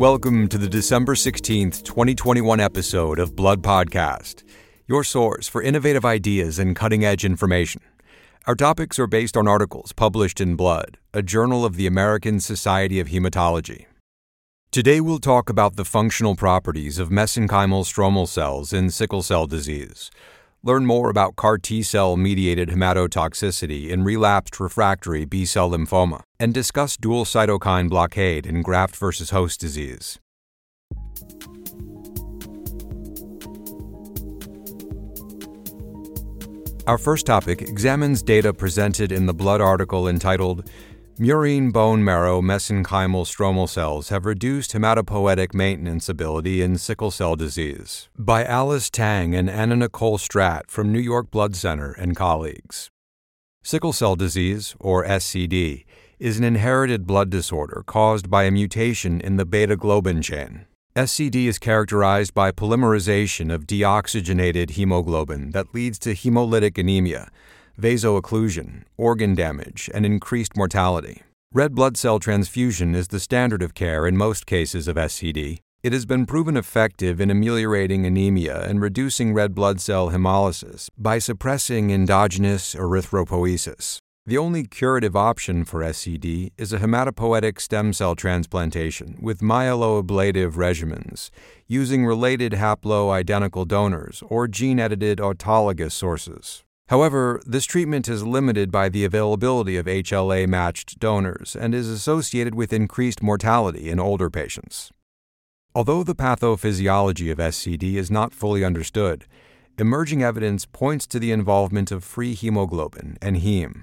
Welcome to the December 16th, 2021 episode of Blood Podcast, your source for innovative ideas and cutting edge information. Our topics are based on articles published in Blood, a journal of the American Society of Hematology. Today we'll talk about the functional properties of mesenchymal stromal cells in sickle cell disease. Learn more about CAR T cell mediated hematotoxicity in relapsed refractory B cell lymphoma, and discuss dual cytokine blockade in graft versus host disease. Our first topic examines data presented in the Blood article entitled Murine bone marrow mesenchymal stromal cells have reduced hematopoietic maintenance ability in sickle cell disease by Alice Tang and Anna Nicole Stratt from New York Blood Center and colleagues. Sickle cell disease, or SCD, is an inherited blood disorder caused by a mutation in the beta globin chain. SCD is characterized by polymerization of deoxygenated hemoglobin that leads to hemolytic anemia, vasoocclusion, organ damage, and increased mortality. Red blood cell transfusion is the standard of care in most cases of SCD. It has been proven effective in ameliorating anemia and reducing red blood cell hemolysis by suppressing endogenous erythropoiesis. The only curative option for SCD is a hematopoietic stem cell transplantation with myeloablative regimens using related haploidentical donors or gene edited autologous sources. However, this treatment is limited by the availability of HLA matched donors and is associated with increased mortality in older patients. Although the pathophysiology of SCD is not fully understood, emerging evidence points to the involvement of free hemoglobin and heme.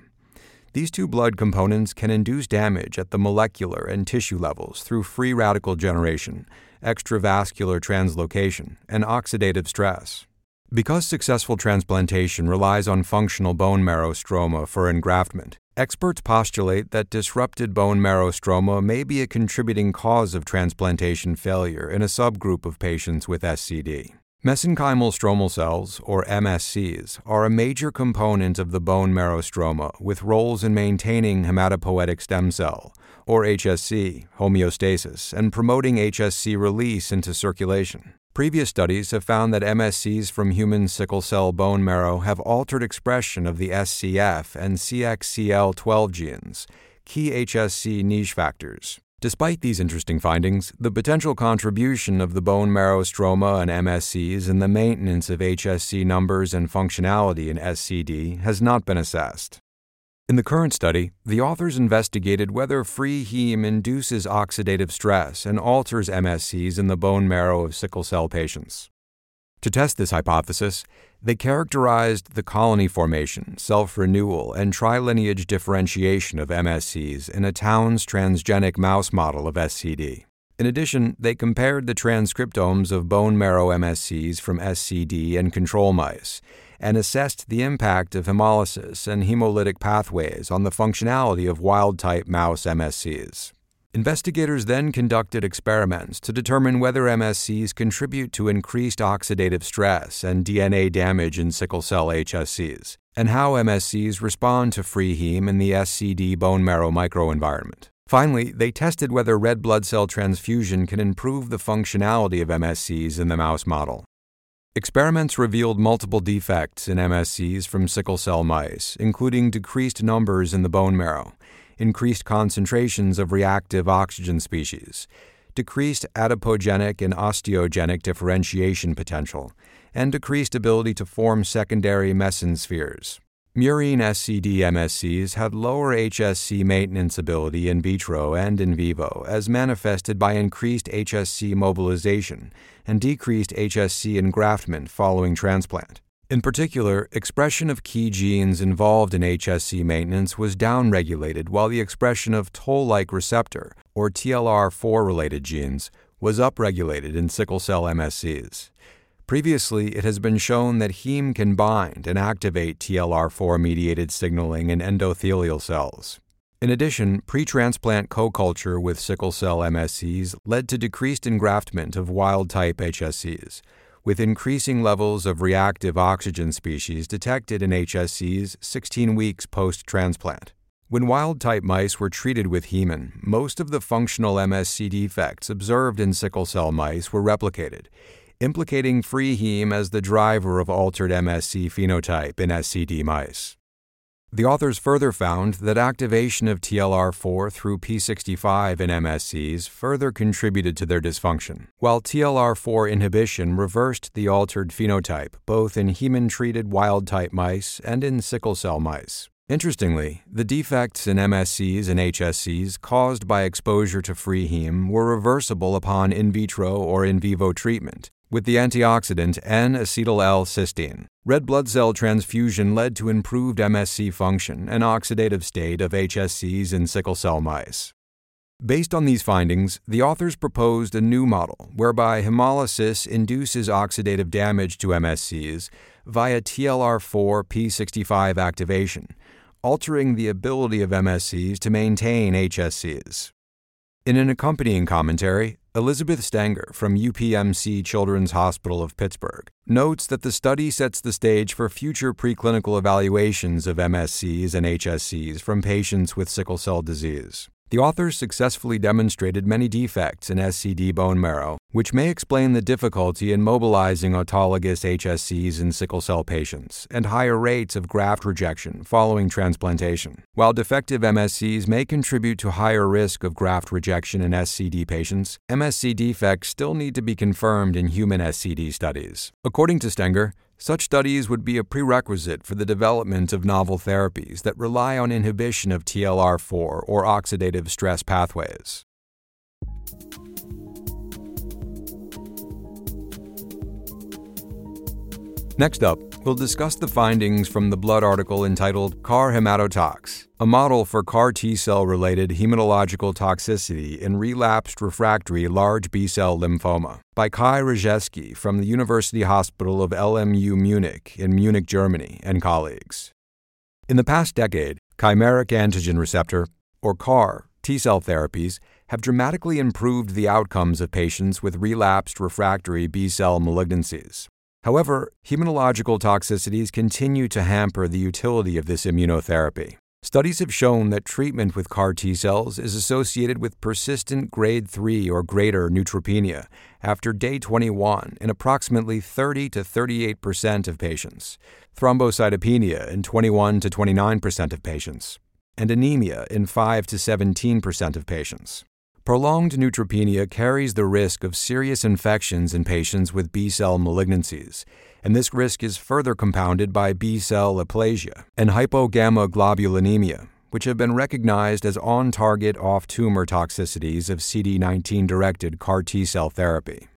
These two blood components can induce damage at the molecular and tissue levels through free radical generation, extravascular translocation, and oxidative stress. Because successful transplantation relies on functional bone marrow stroma for engraftment, experts postulate that disrupted bone marrow stroma may be a contributing cause of transplantation failure in a subgroup of patients with SCD. Mesenchymal stromal cells, or MSCs, are a major component of the bone marrow stroma with roles in maintaining hematopoietic stem cell, or HSC, homeostasis and promoting HSC release into circulation. Previous studies have found that MSCs from human sickle cell bone marrow have altered expression of the SCF and CXCL12 genes, key HSC niche factors. Despite these interesting findings, the potential contribution of the bone marrow stroma and MSCs in the maintenance of HSC numbers and functionality in SCD has not been assessed. In the current study, the authors investigated whether free heme induces oxidative stress and alters MSCs in the bone marrow of sickle cell patients. To test this hypothesis, they characterized the colony formation, self renewal, and trilineage differentiation of MSCs in a Townes transgenic mouse model of SCD. In addition, they compared the transcriptomes of bone marrow MSCs from SCD and control mice and assessed the impact of hemolysis and hemolytic pathways on the functionality of wild type mouse MSCs. Investigators then conducted experiments to determine whether MSCs contribute to increased oxidative stress and DNA damage in sickle cell HSCs, and how MSCs respond to free heme in the SCD bone marrow microenvironment. Finally, they tested whether red blood cell transfusion can improve the functionality of MSCs in the mouse model. Experiments revealed multiple defects in MSCs from sickle cell mice, including decreased numbers in the bone marrow increased concentrations of reactive oxygen species, decreased adipogenic and osteogenic differentiation potential, and decreased ability to form secondary mesenspheres. Murine SCD MSCs had lower HSC maintenance ability in vitro and in vivo, as manifested by increased HSC mobilization and decreased HSC engraftment following transplant. In particular, expression of key genes involved in HSC maintenance was downregulated while the expression of toll like receptor, or TLR4 related genes, was upregulated in sickle cell MSCs. Previously, it has been shown that heme can bind and activate TLR4 mediated signaling in endothelial cells. In addition, pre-transplant co-culture with sickle cell MSCs led to decreased engraftment of wild-type HSCs, with increasing levels of reactive oxygen species detected in HSCs 16 weeks post transplant. When wild type mice were treated with hemin, most of the functional MSC defects observed in sickle cell mice were replicated, implicating free heme as the driver of altered MSC phenotype in SCD mice. The authors further found that activation of TLR4 through P65 in MSCs further contributed to their dysfunction, while TLR4 inhibition reversed the altered phenotype both in hemin treated wild type mice and in sickle cell mice. Interestingly, the defects in MSCs and HSCs caused by exposure to free heme were reversible upon in vitro or in vivo treatment with the antioxidant N-acetyl L-cysteine. Red blood cell transfusion led to improved MSC function and oxidative state of HSCs in sickle cell mice. Based on these findings, the authors proposed a new model whereby hemolysis induces oxidative damage to MSCs via TLR4 P65 activation altering the ability of MSCs to maintain HSCs. In an accompanying commentary, Elizabeth Stenger from UPMC Children's Hospital of Pittsburgh notes that the study sets the stage for future preclinical evaluations of MSCs and HSCs from patients with sickle cell disease. The authors successfully demonstrated many defects in SCD bone marrow, which may explain the difficulty in mobilizing autologous HSCs in sickle cell patients and higher rates of graft rejection following transplantation. While defective MSCs may contribute to higher risk of graft rejection in SCD patients, MSC defects still need to be confirmed in human SCD studies. According to Stenger, such studies would be a prerequisite for the development of novel therapies that rely on inhibition of TLR4 or oxidative stress pathways. Next up, we'll discuss the findings from the blood article entitled CAR Hematotox, a model for CAR T cell related hematological toxicity in relapsed refractory large B cell lymphoma by Kai Rejeski from the University Hospital of LMU Munich in Munich, Germany, and colleagues. In the past decade, chimeric antigen receptor, or CAR, T cell therapies have dramatically improved the outcomes of patients with relapsed refractory B cell malignancies. However, hematological toxicities continue to hamper the utility of this immunotherapy. Studies have shown that treatment with CAR T cells is associated with persistent grade 3 or greater neutropenia after day 21 in approximately 30 to 38 percent of patients, thrombocytopenia in 21 to 29 percent of patients, and anemia in 5 to 17 percent of patients. Prolonged neutropenia carries the risk of serious infections in patients with B cell malignancies, and this risk is further compounded by B cell aplasia and hypogammaglobulinemia, which have been recognized as on target off tumor toxicities of CD19 directed CAR T cell therapy.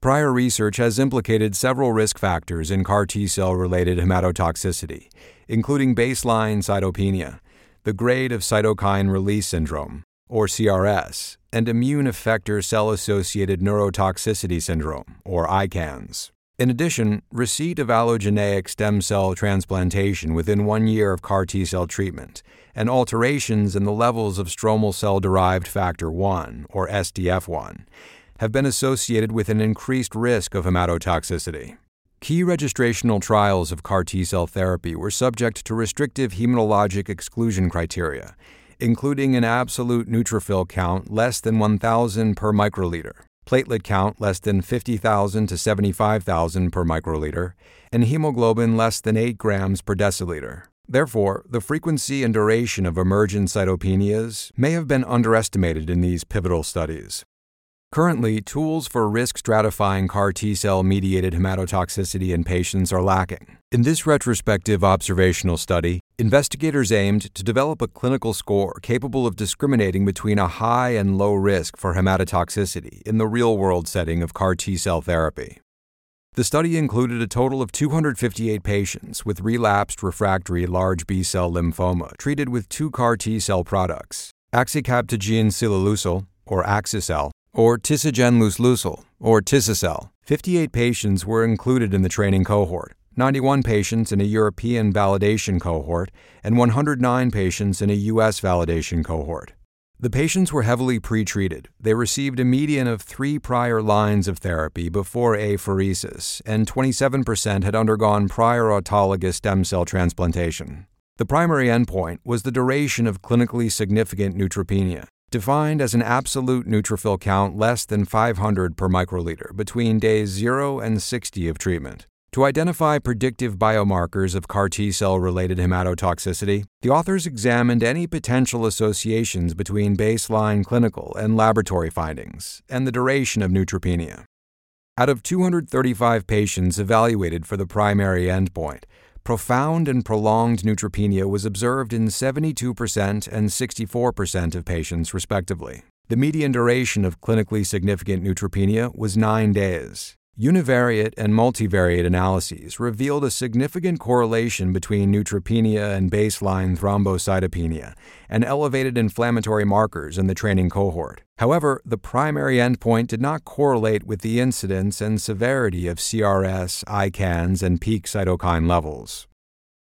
Prior research has implicated several risk factors in CAR T cell related hematotoxicity, including baseline cytopenia, the grade of cytokine release syndrome, or CRS, and immune effector cell associated neurotoxicity syndrome, or ICANS. In addition, receipt of allogeneic stem cell transplantation within one year of CAR T cell treatment and alterations in the levels of stromal cell derived factor 1, or SDF1, have been associated with an increased risk of hematotoxicity. Key registrational trials of CAR T cell therapy were subject to restrictive hematologic exclusion criteria including an absolute neutrophil count less than 1,000 per microliter, platelet count less than 50,000 to 75,000 per microliter, and hemoglobin less than 8 grams per deciliter. Therefore, the frequency and duration of emergent cytopenias may have been underestimated in these pivotal studies. Currently, tools for risk stratifying CAR T cell mediated hematotoxicity in patients are lacking. In this retrospective observational study, investigators aimed to develop a clinical score capable of discriminating between a high and low risk for hematotoxicity in the real world setting of CAR T cell therapy. The study included a total of 258 patients with relapsed refractory large B cell lymphoma treated with two CAR T cell products, axicabtagene ciloleucel, or Axicel, or tisagenlecleucel, or Tisacel. 58 patients were included in the training cohort, 91 patients in a European validation cohort, and 109 patients in a U.S. validation cohort. The patients were heavily pretreated. They received a median of three prior lines of therapy before apheresis, and 27% had undergone prior autologous stem cell transplantation. The primary endpoint was the duration of clinically significant neutropenia, defined as an absolute neutrophil count less than 500 per microliter between days 0 and 60 of treatment. To identify predictive biomarkers of CAR T cell related hematotoxicity, the authors examined any potential associations between baseline clinical and laboratory findings and the duration of neutropenia. Out of 235 patients evaluated for the primary endpoint, profound and prolonged neutropenia was observed in 72% and 64% of patients, respectively. The median duration of clinically significant neutropenia was nine days. Univariate and multivariate analyses revealed a significant correlation between neutropenia and baseline thrombocytopenia and elevated inflammatory markers in the training cohort. However, the primary endpoint did not correlate with the incidence and severity of CRS, ICANS, and peak cytokine levels.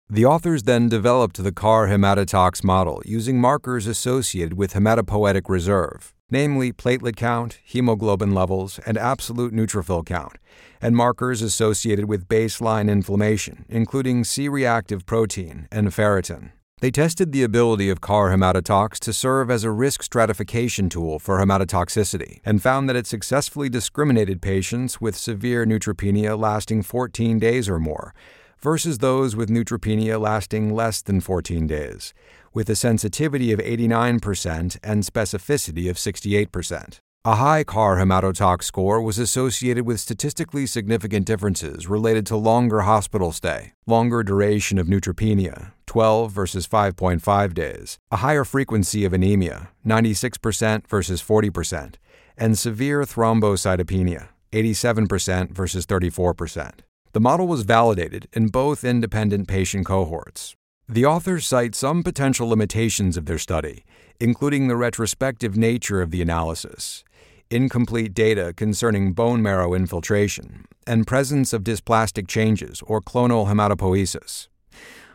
The authors then developed the CAR hematotox model using markers associated with hematopoietic reserve namely platelet count, hemoglobin levels, and absolute neutrophil count, and markers associated with baseline inflammation, including C reactive protein and ferritin. They tested the ability of CAR hematotox to serve as a risk stratification tool for hematotoxicity and found that it successfully discriminated patients with severe neutropenia lasting 14 days or more versus those with neutropenia lasting less than 14 days with a sensitivity of 89% and specificity of 68%. A high CAR hematotox score was associated with statistically significant differences related to longer hospital stay, longer duration of neutropenia, 12 versus 5.5 days, a higher frequency of anemia, 96% versus 40%, and severe thrombocytopenia, 87% versus 34%. The model was validated in both independent patient cohorts. The authors cite some potential limitations of their study, including the retrospective nature of the analysis, incomplete data concerning bone marrow infiltration, and presence of dysplastic changes or clonal hematopoiesis.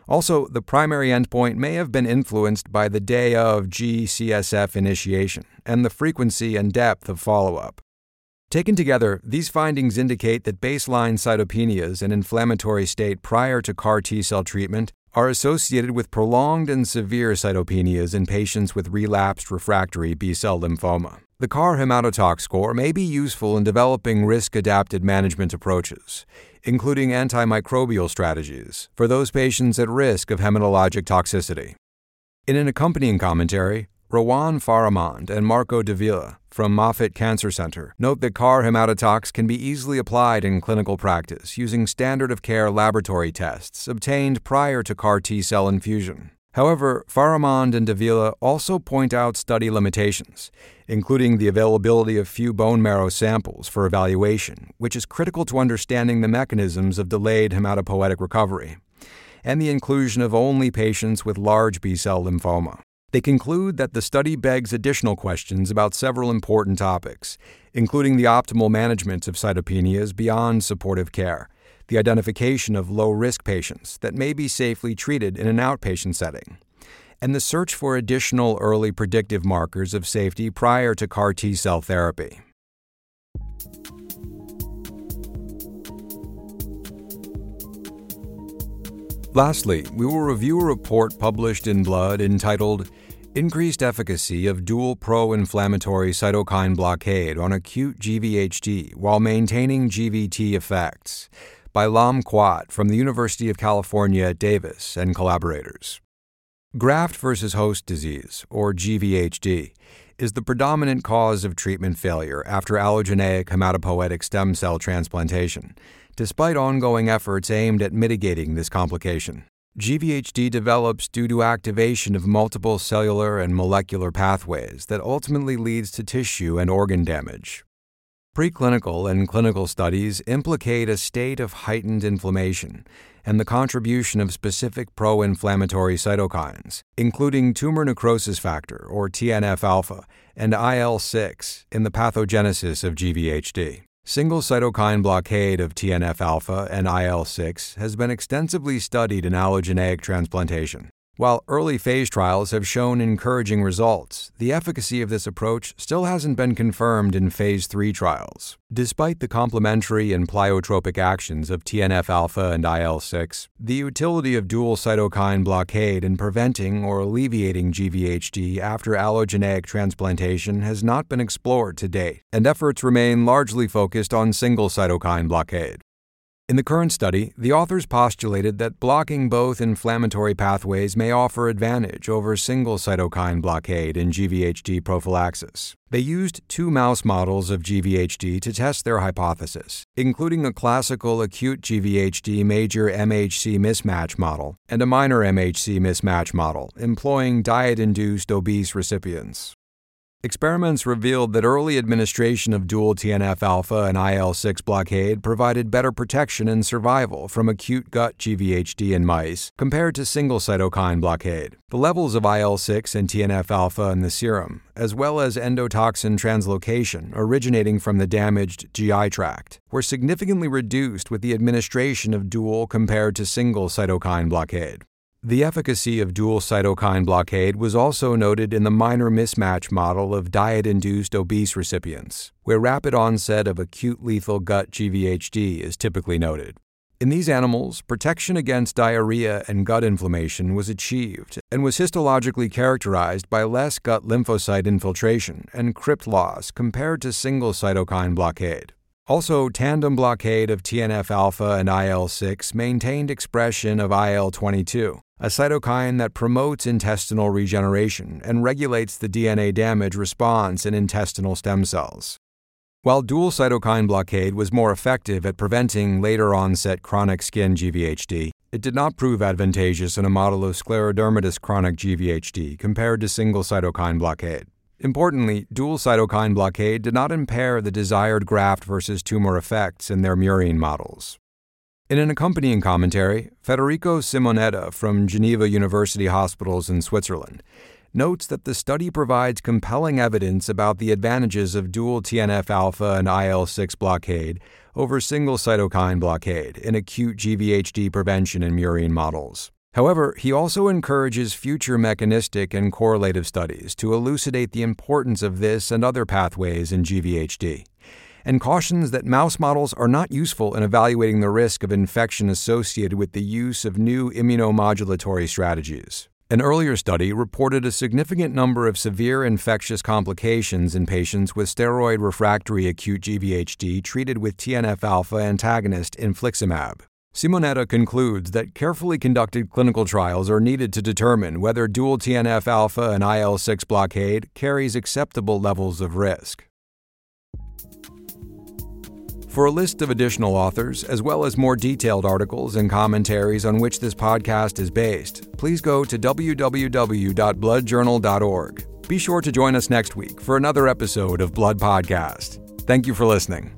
Also, the primary endpoint may have been influenced by the day of GCSF initiation and the frequency and depth of follow up. Taken together, these findings indicate that baseline cytopenias and inflammatory state prior to CAR T cell treatment are associated with prolonged and severe cytopenias in patients with relapsed refractory B cell lymphoma. The CAR hematotox score may be useful in developing risk adapted management approaches, including antimicrobial strategies, for those patients at risk of hematologic toxicity. In an accompanying commentary, Rawan Faramand and Marco Davila from Moffitt Cancer Center note that CAR hematotox can be easily applied in clinical practice using standard of care laboratory tests obtained prior to CAR T cell infusion. However, Faramand and Davila also point out study limitations, including the availability of few bone marrow samples for evaluation, which is critical to understanding the mechanisms of delayed hematopoietic recovery, and the inclusion of only patients with large B cell lymphoma. They conclude that the study begs additional questions about several important topics, including the optimal management of cytopenias beyond supportive care, the identification of low risk patients that may be safely treated in an outpatient setting, and the search for additional early predictive markers of safety prior to CAR T cell therapy. Lastly, we will review a report published in Blood entitled Increased efficacy of dual pro inflammatory cytokine blockade on acute GVHD while maintaining GVT effects by Lam Khuat from the University of California Davis and collaborators. Graft versus host disease, or GVHD, is the predominant cause of treatment failure after allogeneic hematopoietic stem cell transplantation, despite ongoing efforts aimed at mitigating this complication. GVHD develops due to activation of multiple cellular and molecular pathways that ultimately leads to tissue and organ damage. Preclinical and clinical studies implicate a state of heightened inflammation and the contribution of specific pro inflammatory cytokines, including tumor necrosis factor or TNF alpha and IL 6, in the pathogenesis of GVHD. Single cytokine blockade of TNF alpha and IL 6 has been extensively studied in allogeneic transplantation. While early phase trials have shown encouraging results, the efficacy of this approach still hasn't been confirmed in phase 3 trials. Despite the complementary and pleiotropic actions of TNF alpha and IL 6, the utility of dual cytokine blockade in preventing or alleviating GVHD after allogeneic transplantation has not been explored to date, and efforts remain largely focused on single cytokine blockade. In the current study, the authors postulated that blocking both inflammatory pathways may offer advantage over single cytokine blockade in GVHD prophylaxis. They used two mouse models of GVHD to test their hypothesis, including a classical acute GVHD major MHC mismatch model and a minor MHC mismatch model, employing diet induced obese recipients. Experiments revealed that early administration of dual TNF alpha and IL 6 blockade provided better protection and survival from acute gut GVHD in mice compared to single cytokine blockade. The levels of IL 6 and TNF alpha in the serum, as well as endotoxin translocation originating from the damaged GI tract, were significantly reduced with the administration of dual compared to single cytokine blockade. The efficacy of dual cytokine blockade was also noted in the minor mismatch model of diet induced obese recipients, where rapid onset of acute lethal gut GVHD is typically noted. In these animals, protection against diarrhea and gut inflammation was achieved and was histologically characterized by less gut lymphocyte infiltration and crypt loss compared to single cytokine blockade. Also, tandem blockade of TNF alpha and IL 6 maintained expression of IL 22, a cytokine that promotes intestinal regeneration and regulates the DNA damage response in intestinal stem cells. While dual cytokine blockade was more effective at preventing later onset chronic skin GVHD, it did not prove advantageous in a model of sclerodermatous chronic GVHD compared to single cytokine blockade. Importantly, dual cytokine blockade did not impair the desired graft versus tumor effects in their murine models. In an accompanying commentary, Federico Simonetta from Geneva University Hospitals in Switzerland notes that the study provides compelling evidence about the advantages of dual TNF alpha and IL 6 blockade over single cytokine blockade in acute GVHD prevention in murine models. However, he also encourages future mechanistic and correlative studies to elucidate the importance of this and other pathways in GVHD and cautions that mouse models are not useful in evaluating the risk of infection associated with the use of new immunomodulatory strategies. An earlier study reported a significant number of severe infectious complications in patients with steroid refractory acute GVHD treated with TNF alpha antagonist infliximab. Simonetta concludes that carefully conducted clinical trials are needed to determine whether dual TNF alpha and IL 6 blockade carries acceptable levels of risk. For a list of additional authors, as well as more detailed articles and commentaries on which this podcast is based, please go to www.bloodjournal.org. Be sure to join us next week for another episode of Blood Podcast. Thank you for listening.